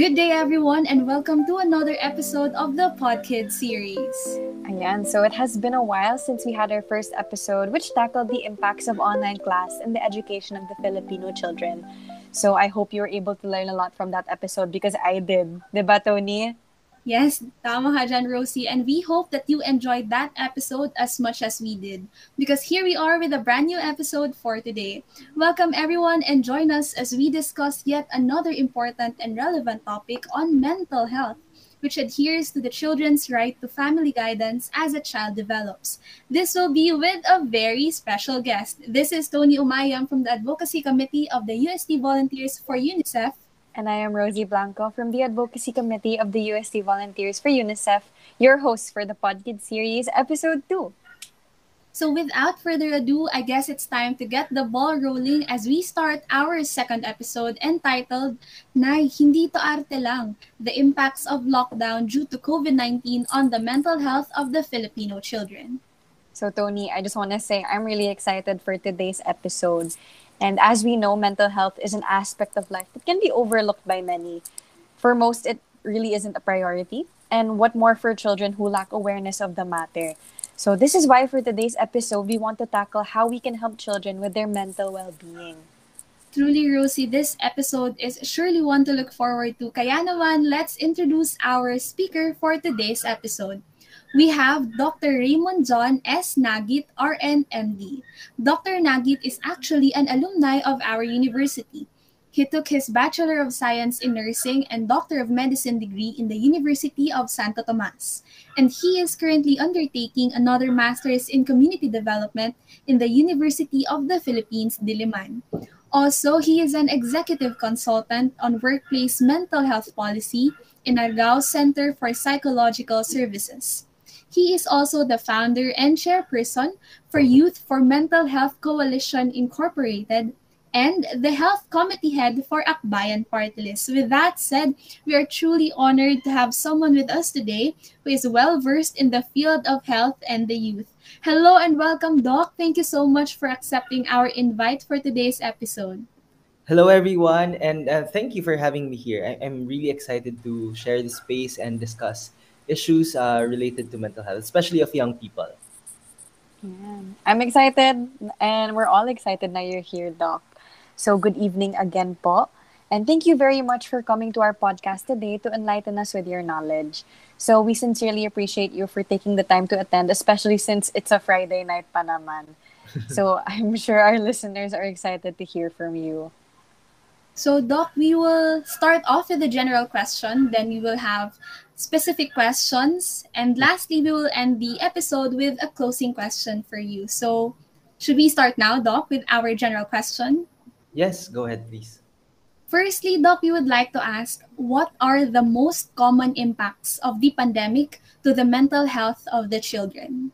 Good day, everyone, and welcome to another episode of the PodKid series. Ayan, so it has been a while since we had our first episode, which tackled the impacts of online class in the education of the Filipino children. So I hope you were able to learn a lot from that episode because I did. Diba, Tony? Yes, tama ka dyan, Rosie. And we hope that you enjoyed that episode as much as we did. Because here we are with a brand new episode for today. Welcome, everyone, and join us as we discuss yet another important and relevant topic on mental health which adheres to the children's right to family guidance as a child develops. This will be with a very special guest. This is Tony Umayam from the Advocacy Committee of the USD Volunteers for UNICEF and I am Rosie Blanco from the Advocacy Committee of the UST Volunteers for UNICEF, your host for the PodKid series, episode 2. So, without further ado, I guess it's time to get the ball rolling as we start our second episode entitled Nay, Hindi To Arte Lang The Impacts of Lockdown Due to COVID 19 on the Mental Health of the Filipino Children. So, Tony, I just want to say I'm really excited for today's episode and as we know, mental health is an aspect of life that can be overlooked by many. For most, it really isn't a priority. And what more for children who lack awareness of the matter? So, this is why for today's episode, we want to tackle how we can help children with their mental well being. Truly, Rosie, this episode is surely one to look forward to. Kaya naman, let's introduce our speaker for today's episode we have Dr. Raymond John S. Nagit, RN, MD. Dr. Nagit is actually an alumni of our university. He took his Bachelor of Science in Nursing and Doctor of Medicine degree in the University of Santo Tomas. And he is currently undertaking another Master's in Community Development in the University of the Philippines, Diliman. Also, he is an executive consultant on workplace mental health policy in Argao Center for Psychological Services. He is also the founder and chairperson for Youth for Mental Health Coalition Incorporated and the health committee head for Akbayan Party List. With that said, we are truly honored to have someone with us today who is well versed in the field of health and the youth. Hello and welcome, Doc. Thank you so much for accepting our invite for today's episode. Hello, everyone, and uh, thank you for having me here. I- I'm really excited to share the space and discuss issues uh, related to mental health, especially of young people. Yeah. I'm excited and we're all excited now you're here, Doc. So good evening again Paul. And thank you very much for coming to our podcast today to enlighten us with your knowledge. So we sincerely appreciate you for taking the time to attend, especially since it's a Friday night pa naman. so I'm sure our listeners are excited to hear from you. So, Doc, we will start off with a general question, then we will have specific questions. And lastly, we will end the episode with a closing question for you. So, should we start now, Doc, with our general question? Yes, go ahead, please. Firstly, Doc, we would like to ask what are the most common impacts of the pandemic to the mental health of the children?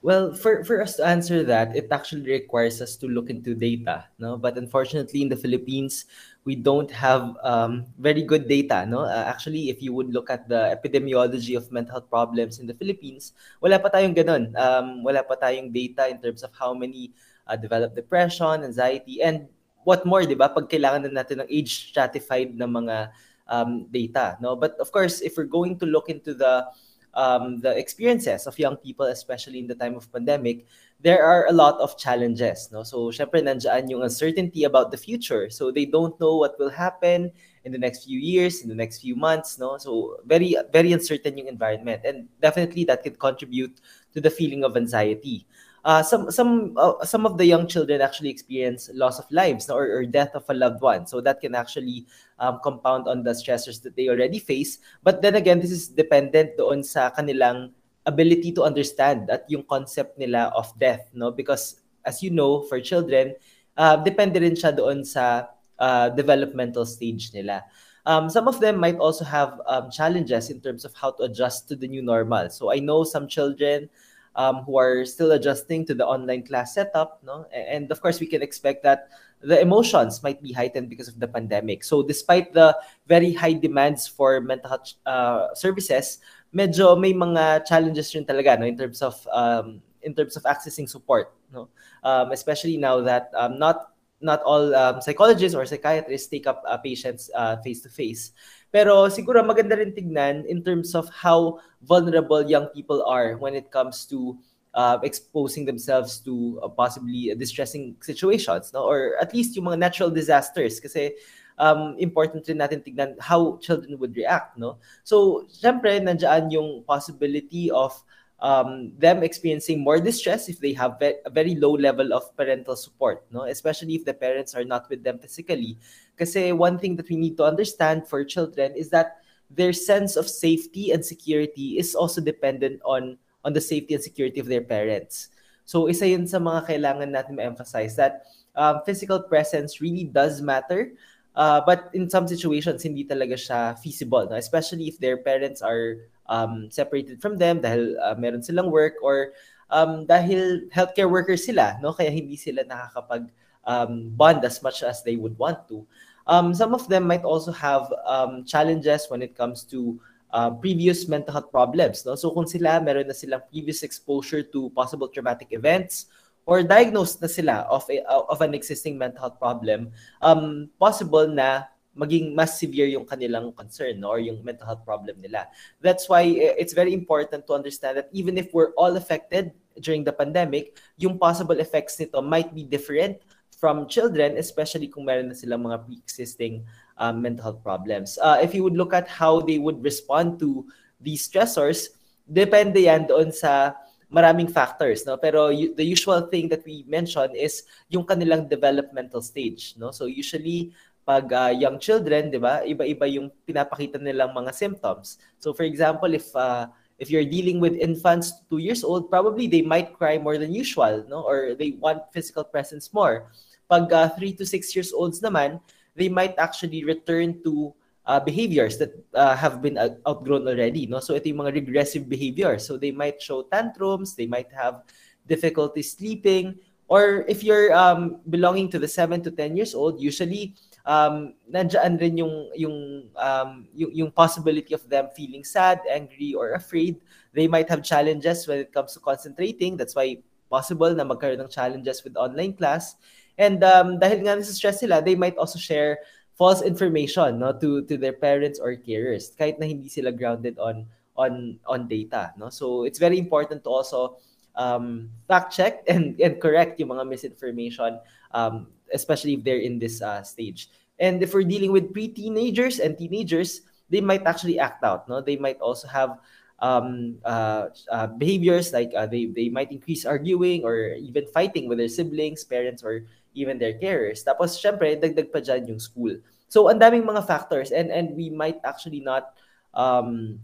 Well, for, for us to answer that, it actually requires us to look into data, no? But unfortunately, in the Philippines, we don't have um, very good data, no? Uh, actually, if you would look at the epidemiology of mental health problems in the Philippines, wala pa tayong ganun. Um, wala pa tayong data in terms of how many uh, develop depression, anxiety, and what more, di ba? Pag kailangan na natin ng age-stratified na mga um, data, no? But of course, if we're going to look into the um, the experiences of young people, especially in the time of pandemic, there are a lot of challenges. No? So, syempre, nandiyan yung uncertainty about the future. So, they don't know what will happen in the next few years, in the next few months. No? So, very, very uncertain yung environment. And definitely that can contribute to the feeling of anxiety uh, some some uh, some of the young children actually experience loss of lives or, or death of a loved one. So that can actually um, compound on the stressors that they already face. But then again, this is dependent doon sa kanilang ability to understand at yung concept nila of death, no? Because as you know, for children, uh, depende rin siya doon sa uh, developmental stage nila. Um, some of them might also have um, challenges in terms of how to adjust to the new normal. So I know some children um, who are still adjusting to the online class setup. No? And of course, we can expect that the emotions might be heightened because of the pandemic. So despite the very high demands for mental health uh, services, medyo may mga challenges rin talaga no, in terms of um, in terms of accessing support. No? Um, especially now that um, not not all um, psychologists or psychiatrists take up uh, patients face to face. Pero siguro maganda rin tignan in terms of how vulnerable young people are when it comes to uh, exposing themselves to uh, possibly distressing situations, no? Or at least yung mga natural disasters kasi um, important rin natin tignan how children would react, no? So, syempre, nandiyan yung possibility of um, them experiencing more distress if they have a very low level of parental support, no? especially if the parents are not with them physically. Because one thing that we need to understand for children is that their sense of safety and security is also dependent on on the safety and security of their parents. So isa yun sa mga kailangan natin ma-emphasize that um, physical presence really does matter. Uh, but in some situations, hindi talaga siya feasible, no? especially if their parents are um, separated from them dahil uh, meron silang work or um, dahil healthcare workers sila, no? Kaya hindi sila nakakapag um, bond as much as they would want to. Um, some of them might also have um, challenges when it comes to uh, previous mental health problems. No? So kung sila, meron na silang previous exposure to possible traumatic events or diagnosed na sila of, a, of an existing mental health problem, um, possible na maging mas severe yung kanilang concern no, or yung mental health problem nila. That's why eh, it's very important to understand that even if we're all affected during the pandemic, yung possible effects nito might be different from children, especially kung meron na silang mga pre-existing um, mental health problems. Uh, if you would look at how they would respond to these stressors, depende yan doon sa maraming factors no pero y- the usual thing that we mention is yung kanilang developmental stage no so usually pag uh, young children, 'di ba? Iba-iba yung pinapakita nilang mga symptoms. So for example, if uh, if you're dealing with infants 2 years old, probably they might cry more than usual, no? Or they want physical presence more. Pag uh, 3 to 6 years olds naman, they might actually return to uh, behaviors that uh, have been outgrown already, no? So ito yung mga regressive behaviors. So they might show tantrums, they might have difficulty sleeping, or if you're um, belonging to the 7 to 10 years old, usually um, nandiyan rin yung, yung, um, yung, yung possibility of them feeling sad, angry, or afraid. They might have challenges when it comes to concentrating. That's why possible na magkaroon ng challenges with online class. And um, dahil nga nasa stress sila, they might also share false information no to to their parents or carers kahit na hindi sila grounded on on on data no so it's very important to also um, fact check and and correct yung mga misinformation um, especially if they're in this uh, stage. And if we're dealing with pre-teenagers and teenagers, they might actually act out. No, they might also have um, uh, uh, behaviors like uh, they they might increase arguing or even fighting with their siblings, parents, or even their carers. Tapos syempre dagdag pa dyan yung school. So ang daming mga factors and and we might actually not um,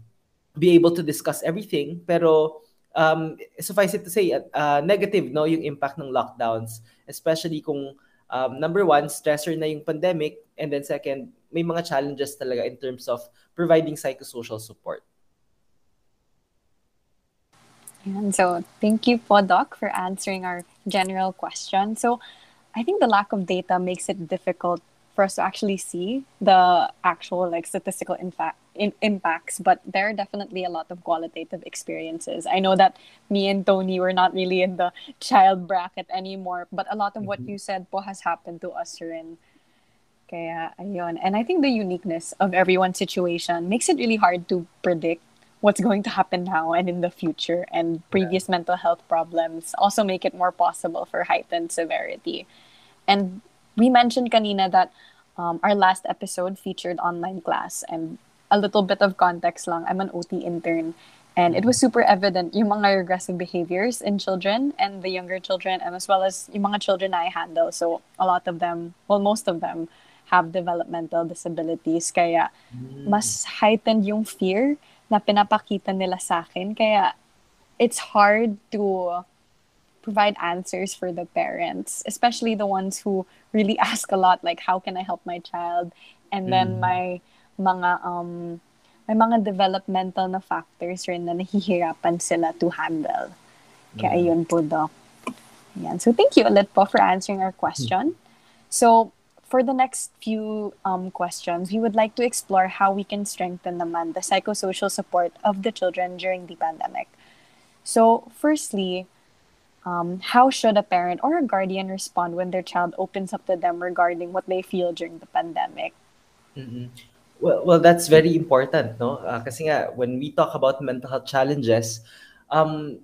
be able to discuss everything pero um, suffice it to say uh, negative no yung impact ng lockdowns especially kung um, number one, stressor na yung pandemic. And then second, may mga challenges talaga in terms of providing psychosocial support. And so thank you po, Doc, for answering our general question. So I think the lack of data makes it difficult for us to actually see the actual like statistical impact in, impacts but there are definitely a lot of qualitative experiences. I know that me and tony were not really in the child bracket anymore but a lot of what mm-hmm. you said po has happened to us rin. Kaya ayun. And i think the uniqueness of everyone's situation makes it really hard to predict what's going to happen now and in the future and previous yeah. mental health problems also make it more possible for heightened severity and we mentioned kanina that um, our last episode featured online class and a little bit of context lang. I'm an OT intern and it was super evident yung mga regressive behaviors in children and the younger children and as well as yung mga children I handle. So a lot of them, well most of them have developmental disabilities kaya mm. mas heightened yung fear na pinapakita nila sa akin kaya it's hard to provide answers for the parents, especially the ones who really ask a lot, like how can I help my child, and then mm. my mga um may mga developmental na factors rin na nahihirapan sila to handle. Kaya mm. ayun po, Doc. Yan. So thank you ulit po for answering our question. So for the next few um, questions, we would like to explore how we can strengthen naman the psychosocial support of the children during the pandemic. So firstly, um, how should a parent or a guardian respond when their child opens up to them regarding what they feel during the pandemic? Mm-hmm. Well, well, that's very important, no? Uh, when we talk about mental health challenges, um,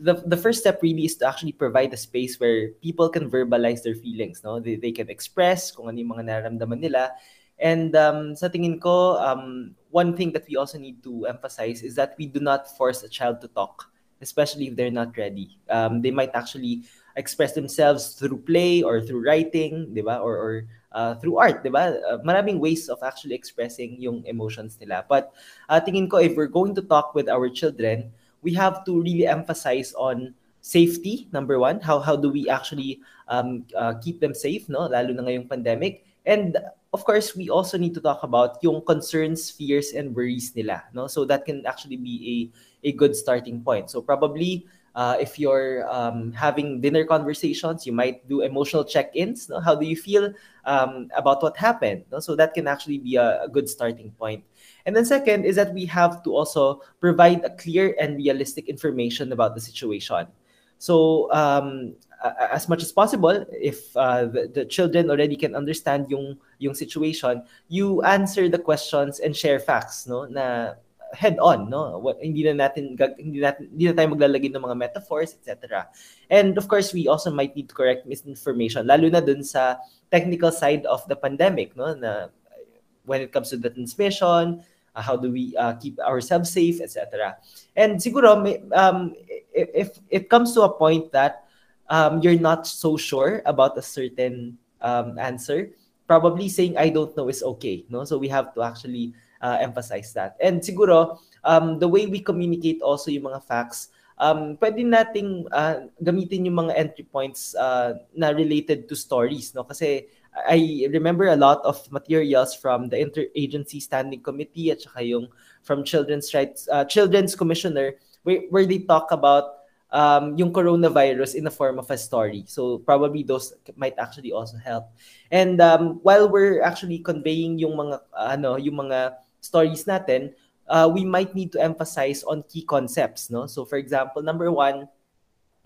the, the first step really is to actually provide a space where people can verbalize their feelings, no? They, they can express kung ano yung mga nararamdaman nila. And um, sa tingin ko, um, one thing that we also need to emphasize is that we do not force a child to talk especially if they're not ready. Um, they might actually express themselves through play or through writing, di ba? Or, or uh, through art, di ba? Uh, maraming ways of actually expressing yung emotions nila. But uh, tingin ko, if we're going to talk with our children, we have to really emphasize on safety, number one. How, how do we actually um, uh, keep them safe, no? Lalo na ngayong pandemic. And of course, we also need to talk about yung concerns, fears, and worries nila. No? So that can actually be a a good starting point. So probably uh, if you're um, having dinner conversations, you might do emotional check-ins. No? How do you feel um, about what happened? No? So that can actually be a, a, good starting point. And then second is that we have to also provide a clear and realistic information about the situation. So um, as much as possible, if uh, the, the children already can understand yung yung situation, you answer the questions and share facts, no? Na head on no what hindi na natin hindi natin hindi na tayo maglalagay ng mga metaphors etc and of course we also might need to correct misinformation lalo na dun sa technical side of the pandemic no na when it comes to the transmission uh, how do we uh, keep ourselves safe etc and siguro um, if, if it comes to a point that um, you're not so sure about a certain um, answer probably saying i don't know is okay no so we have to actually uh, emphasize that. And siguro, um, the way we communicate also yung mga facts, um, pwede nating uh, gamitin yung mga entry points uh, na related to stories. No? Kasi I remember a lot of materials from the Interagency Standing Committee at saka yung from Children's Rights, uh, Children's Commissioner where, where they talk about um, yung coronavirus in the form of a story. So probably those might actually also help. And um, while we're actually conveying yung mga uh, ano, yung mga stories natin, uh, we might need to emphasize on key concepts. No? So for example, number one,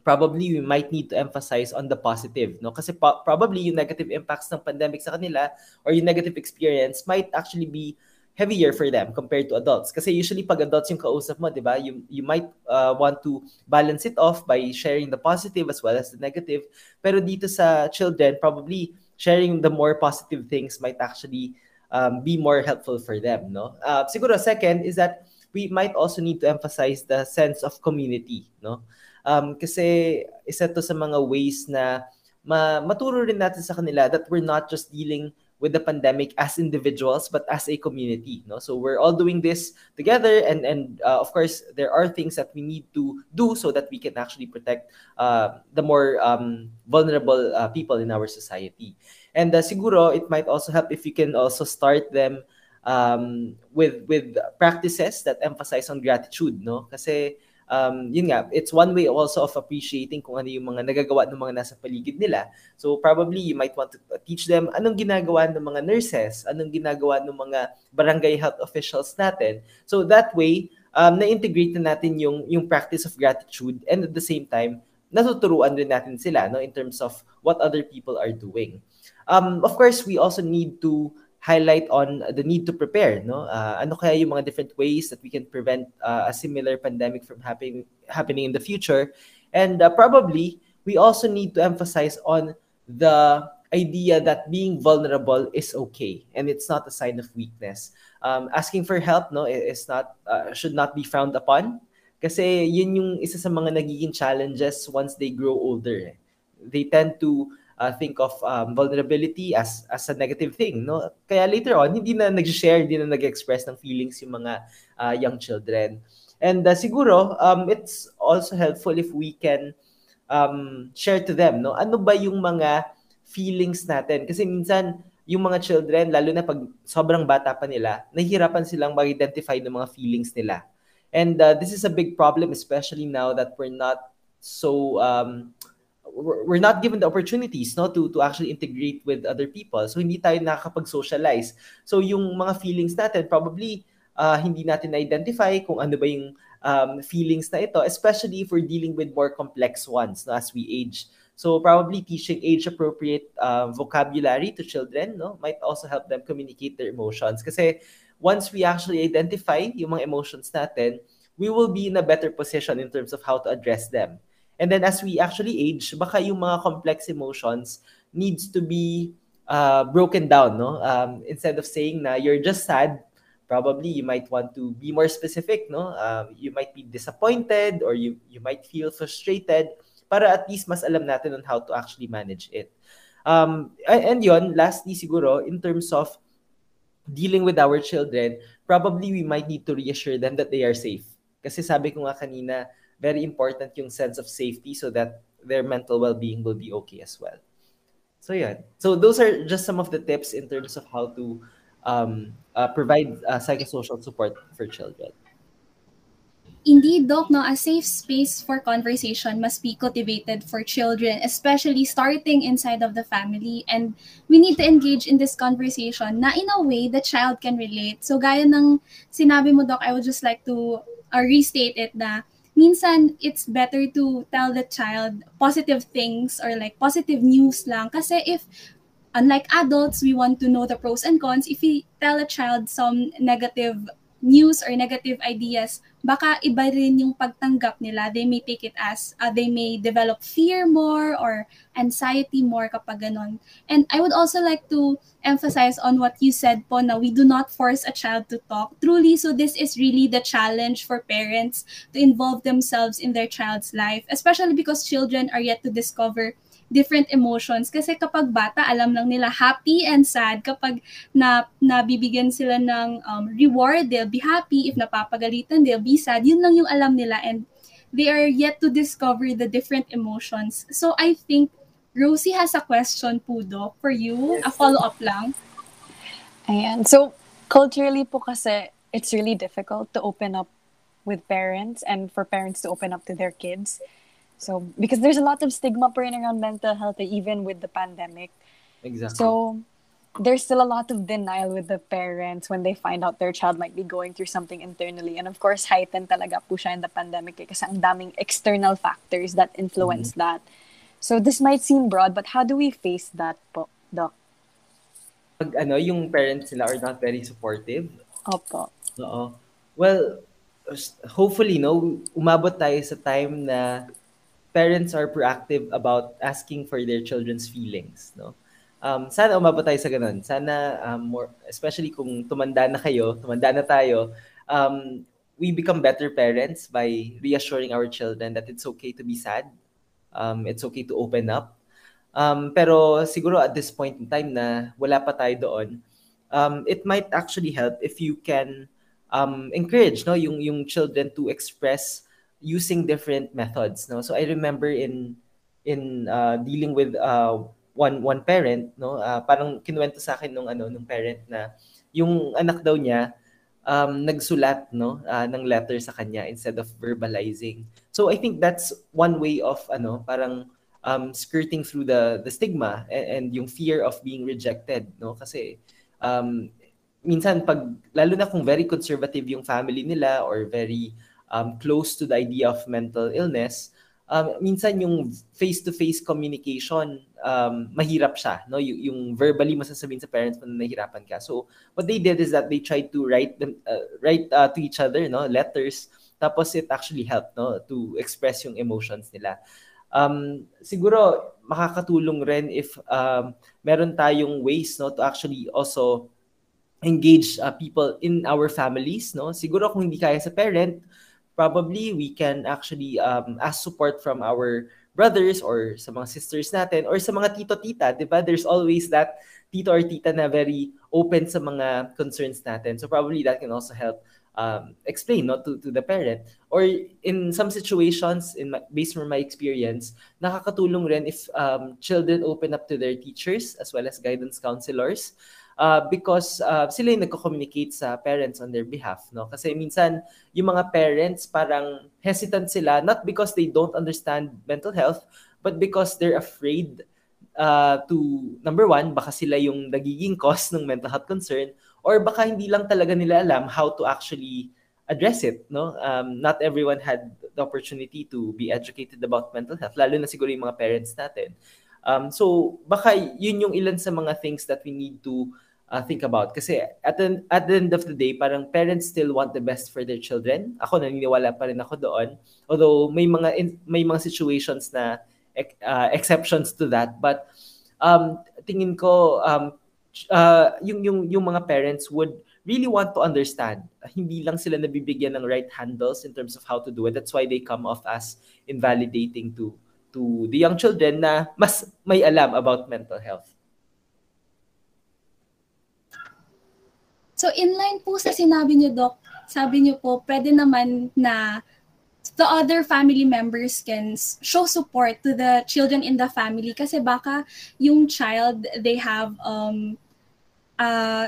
probably we might need to emphasize on the positive. No? Kasi po- probably yung negative impacts ng pandemic sa kanila or yung negative experience might actually be heavier for them compared to adults. Kasi usually pag adults yung kausap mo, di ba, you, you might uh, want to balance it off by sharing the positive as well as the negative. Pero dito sa children, probably sharing the more positive things might actually um, be more helpful for them. No? Uh, siguro second is that we might also need to emphasize the sense of community. No? Um, kasi isa to sa mga ways na ma maturo rin natin sa kanila that we're not just dealing with the pandemic as individuals but as a community no? So we're all doing this together and and uh, of course there are things that we need to do so that we can actually protect uh, the more um, vulnerable uh, people in our society. And uh, siguro it might also help if you can also start them um, with with practices that emphasize on gratitude no? Kasi um, yun nga, it's one way also of appreciating kung ano yung mga nagagawa ng mga nasa paligid nila. So probably you might want to teach them anong ginagawa ng mga nurses, anong ginagawa ng mga barangay health officials natin. So that way, um, na-integrate na natin yung, yung practice of gratitude and at the same time, natuturuan din natin sila no, in terms of what other people are doing. Um, of course, we also need to highlight on the need to prepare no? Uh, ano kaya yung mga different ways that we can prevent uh, a similar pandemic from happening happening in the future? And uh, probably we also need to emphasize on the idea that being vulnerable is okay and it's not a sign of weakness. Um, asking for help no is not uh, should not be frowned upon. Kasi yun yung isa sa mga nagiging challenges once they grow older. They tend to uh, think of um, vulnerability as as a negative thing no? Kaya later on hindi na nag-share hindi na nag-express ng feelings yung mga uh, young children. And uh, siguro um, it's also helpful if we can um, share to them no? Ano ba yung mga feelings natin? Kasi minsan yung mga children lalo na pag sobrang bata pa nila nahihirapan silang mag-identify ng mga feelings nila. And uh, this is a big problem especially now that we're not so um, we're not given the opportunities no to to actually integrate with other people so hindi tayo nakakapag-socialize so yung mga feelings natin probably uh, hindi natin na-identify kung ano ba yung um, feelings na ito, especially if we're dealing with more complex ones no, as we age. So probably teaching age-appropriate uh, vocabulary to children no, might also help them communicate their emotions. Kasi once we actually identify yung mga emotions natin, we will be in a better position in terms of how to address them. And then as we actually age, baka yung mga complex emotions needs to be uh, broken down, no? Um, instead of saying na you're just sad, probably you might want to be more specific, no? Um, you might be disappointed or you you might feel frustrated para at least mas alam natin on how to actually manage it. Um, and yon, lastly siguro, in terms of dealing with our children, probably we might need to reassure them that they are safe. Kasi sabi ko nga kanina, very important yung sense of safety so that their mental well-being will be okay as well. So yeah. So those are just some of the tips in terms of how to um, uh, provide uh, psychosocial support for children. Indeed, Doc, no, a safe space for conversation must be cultivated for children, especially starting inside of the family. And we need to engage in this conversation na in a way the child can relate. So gaya ng sinabi mo, Doc, I would just like to uh, restate it na minsan it's better to tell the child positive things or like positive news lang. Kasi if unlike adults, we want to know the pros and cons. If we tell a child some negative news or negative ideas, baka iba rin yung pagtanggap nila. They may take it as, uh, they may develop fear more or anxiety more kapag ganon. And I would also like to emphasize on what you said po na we do not force a child to talk. Truly, so this is really the challenge for parents to involve themselves in their child's life, especially because children are yet to discover different emotions. Kasi kapag bata, alam lang nila happy and sad. Kapag na, nabibigyan sila ng um, reward, they'll be happy. If napapagalitan, they'll be sad. Yun lang yung alam nila and they are yet to discover the different emotions. So I think Rosie has a question po, Doc, for you. A follow-up lang. Ayan. So, culturally po kasi, it's really difficult to open up with parents and for parents to open up to their kids. So, because there's a lot of stigma pa rin around mental health even with the pandemic. Exactly. So, there's still a lot of denial with the parents when they find out their child might be going through something internally. And of course, heightened talaga po siya in the pandemic eh, kasi ang daming external factors that influence mm-hmm. that. So, this might seem broad, but how do we face that po, Doc? Pag ano, yung parents nila are not very supportive. Opo. Oo. Well, hopefully, no, umabot tayo sa time na parents are proactive about asking for their children's feelings, no? Um, sana umabot tayo sa ganun. Sana, um, more, especially kung tumanda na kayo, tumanda na tayo, um, we become better parents by reassuring our children that it's okay to be sad. Um, it's okay to open up. Um, pero siguro at this point in time na wala pa tayo doon, um, it might actually help if you can um, encourage no yung yung children to express using different methods no? So i remember in in uh, dealing with uh, one one parent no? Uh, parang kinuwento sa akin nung ano nung parent na yung anak daw niya um, nagsulat no? Uh, ng letter sa kanya instead of verbalizing. So i think that's one way of ano parang um, skirting through the the stigma and, and yung fear of being rejected no? Kasi um, minsan pag lalo na kung very conservative yung family nila or very um, close to the idea of mental illness, um, minsan yung face-to-face communication, um, mahirap siya. No? Y- yung verbally mo sasabihin sa parents mo na nahihirapan ka. So, what they did is that they tried to write them, uh, write uh, to each other, no? letters, tapos it actually helped no? to express yung emotions nila. Um, siguro, makakatulong rin if um, meron tayong ways no, to actually also engage uh, people in our families. No? Siguro kung hindi kaya sa parent, probably we can actually um, ask support from our brothers or sa mga sisters natin or sa mga tito-tita, di ba? There's always that tito or tita na very open sa mga concerns natin. So probably that can also help um, explain no, to, to the parent. Or in some situations, in my, based on my experience, nakakatulong rin if um, children open up to their teachers as well as guidance counselors uh, because uh, sila yung nagko-communicate sa parents on their behalf. No? Kasi minsan, yung mga parents parang hesitant sila, not because they don't understand mental health, but because they're afraid uh, to, number one, baka sila yung nagiging cause ng mental health concern, or baka hindi lang talaga nila alam how to actually address it, no? Um, not everyone had the opportunity to be educated about mental health, lalo na siguro yung mga parents natin. Um, so, baka yun yung ilan sa mga things that we need to uh, think about. Kasi at the, at the end of the day, parang parents still want the best for their children. Ako, naniniwala pa rin ako doon. Although, may mga, may mga situations na uh, exceptions to that. But, um, tingin ko, um, uh, yung, yung, yung mga parents would really want to understand. Hindi lang sila nabibigyan ng right handles in terms of how to do it. That's why they come off as invalidating to to the young children na mas may alam about mental health. So inline po sa sinabi niyo, Doc, sabi niyo po, pwede naman na the other family members can show support to the children in the family kasi baka yung child, they have um, uh,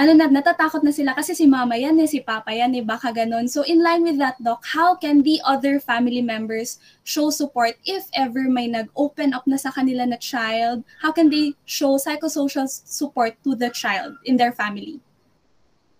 ano na, natatakot na sila kasi si mama yan eh, si papa yan eh, baka ganun. So in line with that, Doc, how can the other family members show support if ever may nag-open up na sa kanila na child? How can they show psychosocial support to the child in their family?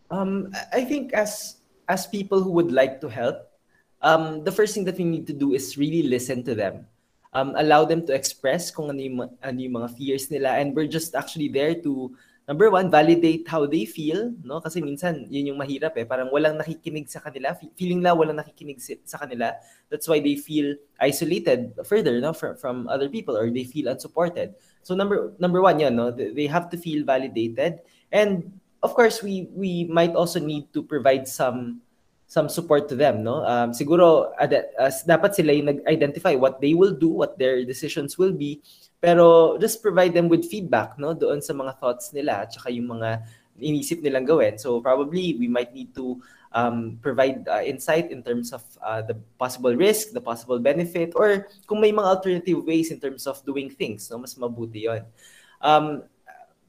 Um, I think as as people who would like to help, um, the first thing that we need to do is really listen to them. Um, allow them to express kung ano yung, ano yung mga fears nila and we're just actually there to number one, validate how they feel, no? Kasi minsan, yun yung mahirap eh. Parang walang nakikinig sa kanila. Feeling la walang nakikinig sa kanila. That's why they feel isolated further, no? From, from other people or they feel unsupported. So number number one, yun, no? They have to feel validated. And of course, we we might also need to provide some some support to them, no? Um, siguro, ad- as dapat sila yung nag-identify what they will do, what their decisions will be, pero just provide them with feedback no doon sa mga thoughts nila at saka yung mga inisip nilang gawin. So probably we might need to um, provide uh, insight in terms of uh, the possible risk, the possible benefit, or kung may mga alternative ways in terms of doing things, no, mas mabuti yon. Um,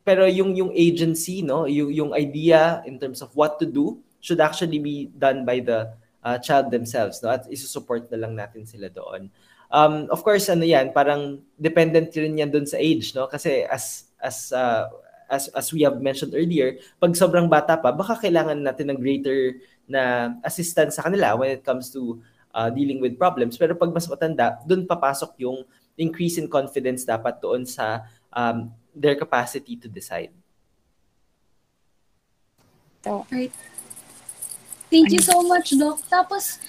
pero yung yung agency, no, yung yung idea in terms of what to do should actually be done by the uh, child themselves, no, at isu-support na lang natin sila doon um, of course, ano yan, parang dependent rin yan dun sa age, no? Kasi as, as, uh, as, as we have mentioned earlier, pag sobrang bata pa, baka kailangan natin ng greater na assistance sa kanila when it comes to uh, dealing with problems. Pero pag mas matanda, dun papasok yung increase in confidence dapat doon sa um, their capacity to decide. Right. Thank you so much, Doc. Tapos,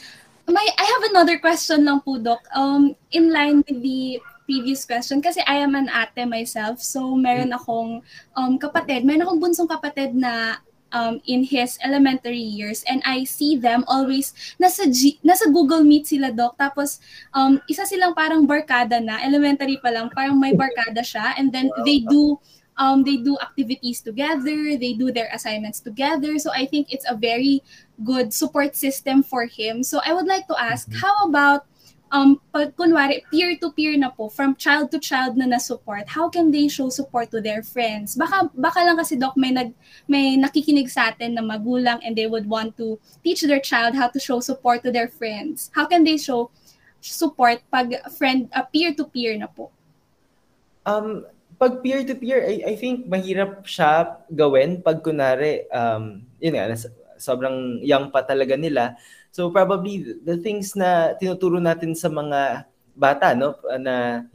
may I have another question lang po, Doc. Um, in line with the previous question, kasi I am an ate myself, so meron mm. akong um, kapatid, meron akong bunsong kapatid na um, in his elementary years and I see them always nasa G, nasa Google Meet sila doc tapos um, isa silang parang barkada na elementary pa lang parang may barkada siya and then they do um, they do activities together, they do their assignments together. So I think it's a very good support system for him. So I would like to ask, mm-hmm. how about um, pag kunwari, peer-to-peer na po, from child to child na na-support, how can they show support to their friends? Baka, baka lang kasi, Doc, may, nag, may nakikinig sa atin na magulang and they would want to teach their child how to show support to their friends. How can they show support pag friend, uh, peer-to-peer na po? Um, pag peer-to-peer, I, I think mahirap siya gawin pag kunari, um, yun nga, sobrang young pa talaga nila. So probably the things na tinuturo natin sa mga bata, no, na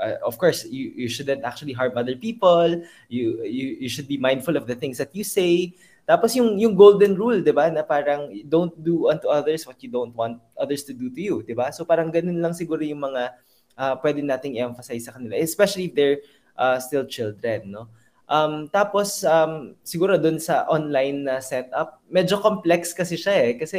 uh, of course you, you shouldn't actually harm other people. You, you you should be mindful of the things that you say. Tapos yung yung golden rule, 'di ba, na parang don't do unto others what you don't want others to do to you, 'di ba? So parang ganun lang siguro yung mga uh, pwede nating i-emphasize sa kanila, especially if they're uh, still children, no? Um, tapos, um, siguro dun sa online na setup, medyo complex kasi siya eh. Kasi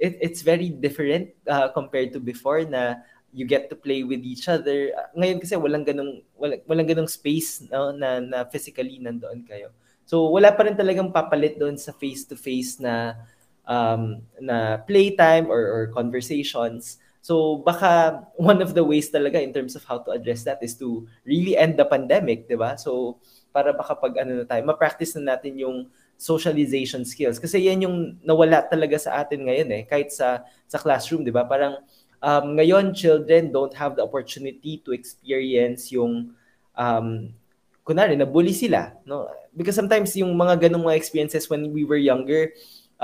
it, it's very different uh, compared to before na you get to play with each other. Ngayon kasi walang ganong, walang, walang ganong space no, na, na physically nandoon kayo. So wala pa rin talagang papalit doon sa face-to-face na um, na playtime or, or conversations. So baka one of the ways talaga in terms of how to address that is to really end the pandemic, 'di ba? So para baka pag ano na tayo, ma-practice na natin yung socialization skills kasi yan yung nawala talaga sa atin ngayon eh kahit sa sa classroom 'di ba parang um, ngayon children don't have the opportunity to experience yung um kunari na bully sila no because sometimes yung mga ganung mga experiences when we were younger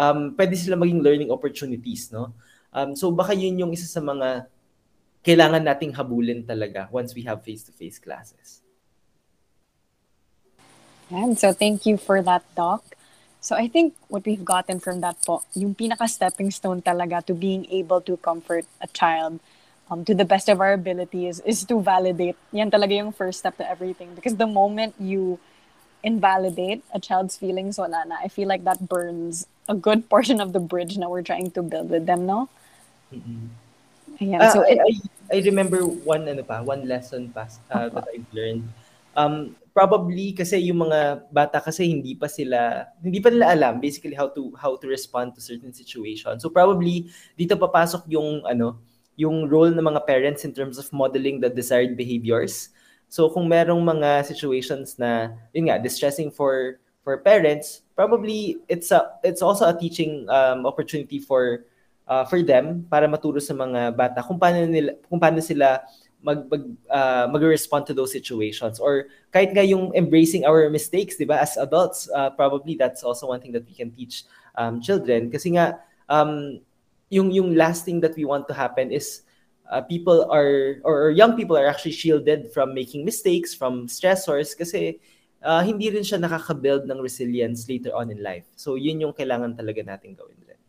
um, pwede sila maging learning opportunities, no? Um, so baka yun yung isa sa mga kailangan nating habulin talaga once we have face-to-face classes. And so thank you for that, Doc. So I think what we've gotten from that po, yung pinaka-stepping stone talaga to being able to comfort a child um, to the best of our abilities is to validate. Yan talaga yung first step to everything. Because the moment you invalidate a child's feelings, wala na. I feel like that burns a good portion of the bridge na we're trying to build with them, no? Mm-mm. Ayan. Ah, so I, it, I, I remember one ano pa, one lesson pa uh, that I've learned. Um, probably kasi yung mga bata kasi hindi pa sila hindi pa nila alam basically how to how to respond to certain situations. So probably dito papasok yung ano, yung role ng mga parents in terms of modeling the desired behaviors. So kung merong mga situations na yun nga distressing for for parents, probably it's a it's also a teaching um, opportunity for uh, for them para maturo sa mga bata kung paano nila kung paano sila mag mag uh, mag-respond to those situations or kahit nga yung embracing our mistakes, 'di ba? As adults, uh, probably that's also one thing that we can teach um, children kasi nga um, yung yung last thing that we want to happen is uh, people are or, young people are actually shielded from making mistakes, from stressors kasi uh, hindi rin siya nakaka-build ng resilience later on in life. So yun yung kailangan talaga natin gawin rin.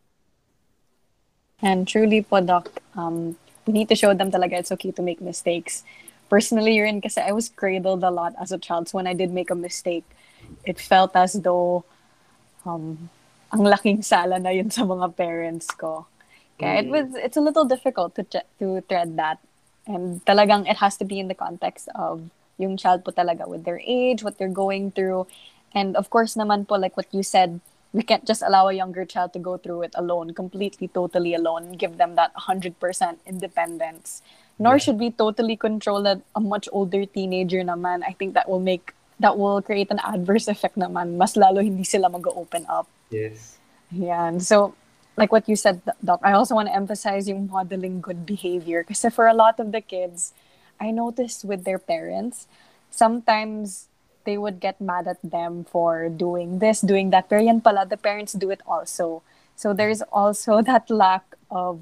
And truly po, Doc, um, we need to show them talaga it's okay to make mistakes. Personally, yun kasi I was cradled a lot as a child. So when I did make a mistake, it felt as though um, ang laking sala na yun sa mga parents ko. Kaya it was, it's a little difficult to, to thread that. And talagang it has to be in the context of yung child po talaga with their age, what they're going through. And of course naman po, like what you said, we can't just allow a younger child to go through it alone, completely, totally alone, give them that 100% independence. Nor yeah. should we totally control a, a much older teenager naman. I think that will make, that will create an adverse effect naman. Mas lalo hindi sila mag-open up. Yes. Yeah. And so, like what you said, Doc, I also want to emphasize yung modeling good behavior. Because for a lot of the kids, I noticed with their parents, sometimes they would get mad at them for doing this, doing that. Pero yan pala, the parents do it also. So there's also that lack of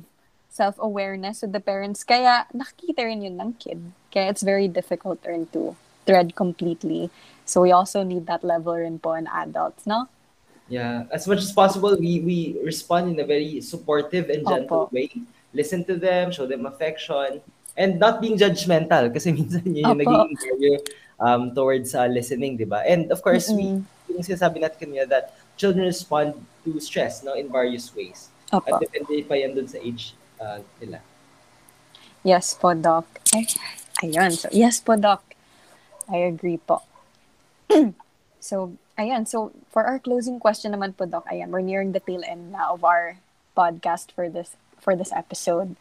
self-awareness with the parents. Kaya nakikita rin yun ng kid. Kaya it's very difficult rin to thread completely. So we also need that level rin po in adults, no? Yeah, as much as possible, we we respond in a very supportive and gentle Opo. way. Listen to them, show them affection, and not being judgmental kasi minsan yun yung Opo. naging barrier um, towards uh, listening, di ba? And of course, mm-hmm. we, yung sinasabi natin kanina that children respond to stress no, in various ways. Opo. At depende pa yan dun sa age uh, nila. Yes po, Doc. Ay, ayun. So, yes po, Doc. I agree po. so, ayan. So, for our closing question naman po, Doc, ayan, we're nearing the tail end now of our podcast for this for this episode.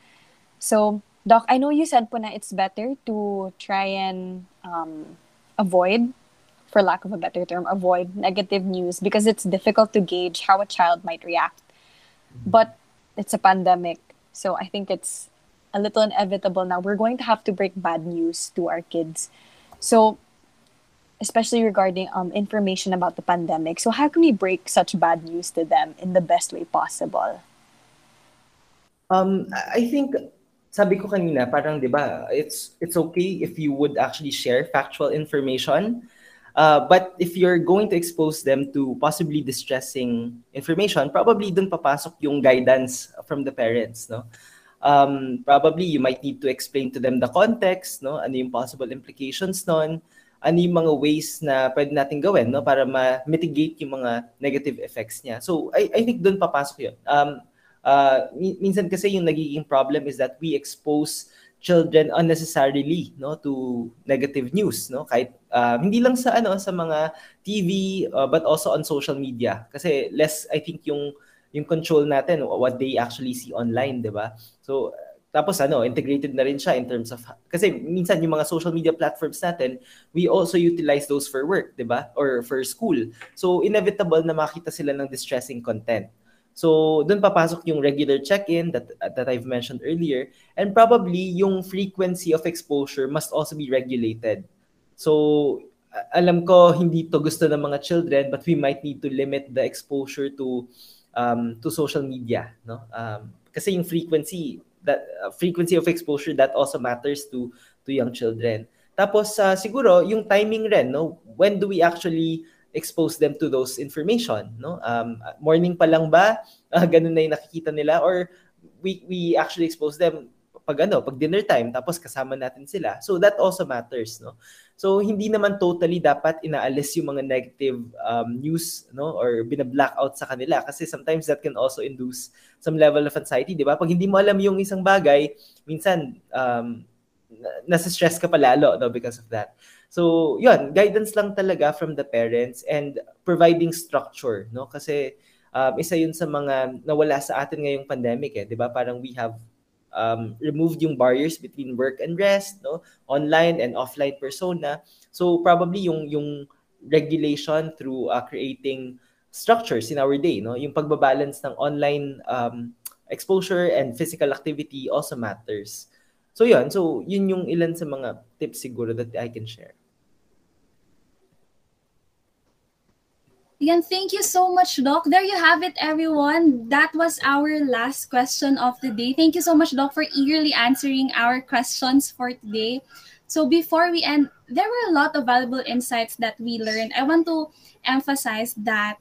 So, Doc, I know you said po na it's better to try and um, avoid, for lack of a better term, avoid negative news because it's difficult to gauge how a child might react. But it's a pandemic, so I think it's a little inevitable now. We're going to have to break bad news to our kids. So, especially regarding um, information about the pandemic. So, how can we break such bad news to them in the best way possible? Um, I think sabi ko kanina, parang 'di ba, it's it's okay if you would actually share factual information. Uh, but if you're going to expose them to possibly distressing information, probably dun papasok yung guidance from the parents, no? Um, probably you might need to explain to them the context, no? Ano yung possible implications nun? Ano yung mga ways na pwede natin gawin, no? Para ma-mitigate yung mga negative effects niya. So, I, I think dun papasok yun. Um, uh, minsan kasi yung nagiging problem is that we expose children unnecessarily no to negative news no? Kahit uh, hindi lang sa ano sa mga TV uh, but also on social media. Kasi less I think yung yung control natin what they actually see online 'di ba? So tapos ano integrated na rin siya in terms of kasi minsan yung mga social media platforms natin we also utilize those for work 'di ba? Or for school. So inevitable na makita sila ng distressing content So, doon papasok yung regular check-in that, that I've mentioned earlier. And probably yung frequency of exposure must also be regulated. So, alam ko hindi to gusto ng mga children but we might need to limit the exposure to um, to social media, no? Um, kasi yung frequency that uh, frequency of exposure that also matters to to young children. Tapos uh, siguro yung timing rin, no? When do we actually expose them to those information, no? Um, morning pa lang ba uh, ganun na yung nakikita nila or we we actually expose them pag ano, pag dinner time tapos kasama natin sila. So that also matters, no? So hindi naman totally dapat inaalis yung mga negative um, news, no, or bina-blackout sa kanila kasi sometimes that can also induce some level of anxiety, 'di ba? Pag hindi mo alam yung isang bagay, minsan um nasa stress ka pa lalo, no, because of that. So, yun, guidance lang talaga from the parents and providing structure, no? Kasi um, isa yun sa mga nawala sa atin ngayong pandemic eh, 'di ba? Parang we have um, removed yung barriers between work and rest, no? Online and offline persona. So probably yung yung regulation through uh, creating structures in our day, no? Yung pagbabalance ng online um, exposure and physical activity also matters. So yun, so yun yung ilan sa mga tips siguro that I can share. Again, thank you so much, Doc. There you have it, everyone. That was our last question of the day. Thank you so much, Doc, for eagerly answering our questions for today. So before we end, there were a lot of valuable insights that we learned. I want to emphasize that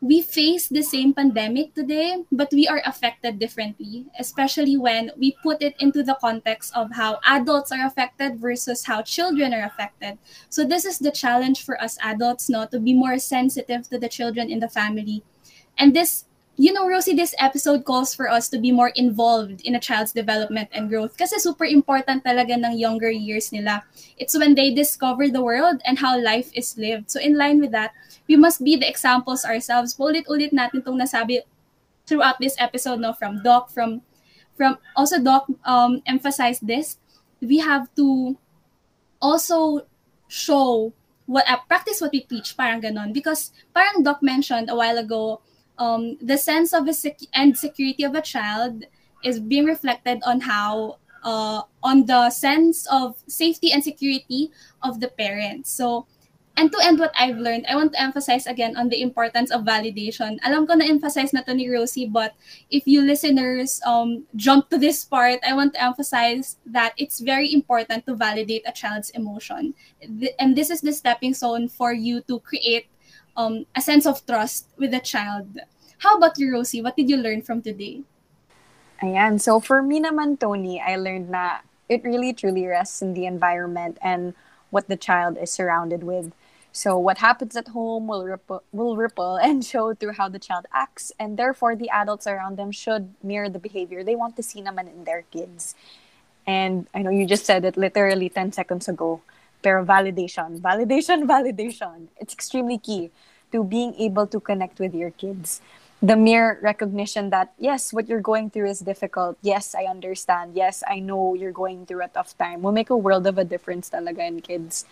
we face the same pandemic today, but we are affected differently, especially when we put it into the context of how adults are affected versus how children are affected. So this is the challenge for us adults, no, to be more sensitive to the children in the family. And this you know, Rosie, this episode calls for us to be more involved in a child's development and growth kasi super important talaga ng younger years nila. It's when they discover the world and how life is lived. So in line with that, we must be the examples ourselves. Ulit-ulit natin itong nasabi throughout this episode no from Doc from from also Doc um emphasize this we have to also show what uh, practice what we preach parang ganon because parang Doc mentioned a while ago um the sense of sec- and security of a child is being reflected on how uh on the sense of safety and security of the parents so And to end what I've learned, I want to emphasize again on the importance of validation. Alam ko na-emphasize na to ni Rosie, but if you listeners um, jump to this part, I want to emphasize that it's very important to validate a child's emotion. And this is the stepping stone for you to create um, a sense of trust with the child. How about you, Rosie? What did you learn from today? Ayan. So for me naman, Tony, I learned that it really truly rests in the environment and what the child is surrounded with. So what happens at home will ripple, will ripple and show through how the child acts, and therefore the adults around them should mirror the behavior they want to see naman in their kids. And I know you just said it literally 10 seconds ago, pero validation, validation, validation. It's extremely key to being able to connect with your kids. The mere recognition that, yes, what you're going through is difficult. Yes, I understand. Yes, I know you're going through a tough time will make a world of a difference talaga in kids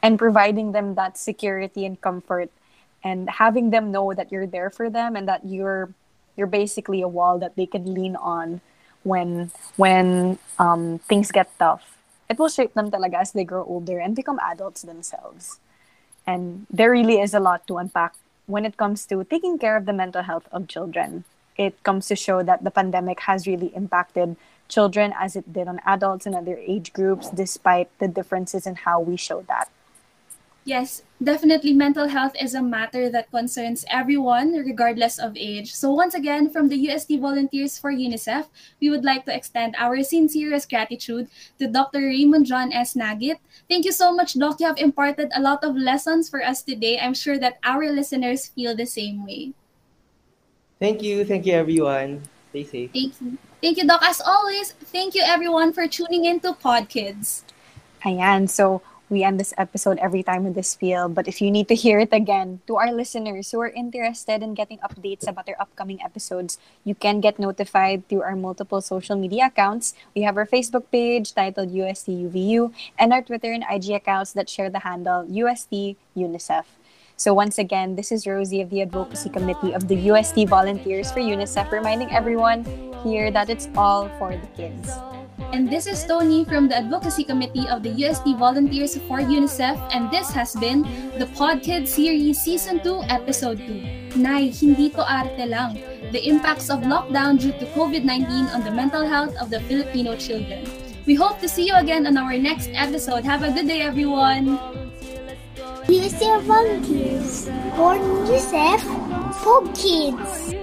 and providing them that security and comfort and having them know that you're there for them and that you're you're basically a wall that they can lean on when when um, things get tough it will shape them talaga as they grow older and become adults themselves. And there really is a lot to unpack when it comes to taking care of the mental health of children. It comes to show that the pandemic has really impacted children as it did on adults and other age groups despite the differences in how we show that Yes, definitely mental health is a matter that concerns everyone, regardless of age. So, once again, from the USD Volunteers for UNICEF, we would like to extend our sincerest gratitude to Dr. Raymond John S. Nagit. Thank you so much, Doc. You have imparted a lot of lessons for us today. I'm sure that our listeners feel the same way. Thank you. Thank you, everyone. Stay safe. Thank you. Thank you, Doc. As always, thank you, everyone, for tuning in to Pod Kids. Ayan, so we end this episode every time with this spiel. But if you need to hear it again, to our listeners who are interested in getting updates about our upcoming episodes, you can get notified through our multiple social media accounts. We have our Facebook page titled UST and our Twitter and IG accounts that share the handle UST UNICEF. So once again, this is Rosie of the Advocacy Committee of the UST Volunteers for UNICEF, reminding everyone here that it's all for the kids. And this is Tony from the Advocacy Committee of the UST Volunteers for UNICEF and this has been the PodKid Series Season 2, Episode 2. Nay, hindi to arte lang. the impacts of lockdown due to COVID 19 on the mental health of the Filipino children. We hope to see you again on our next episode. Have a good day, everyone. UNICEF volunteers for UNICEF for kids.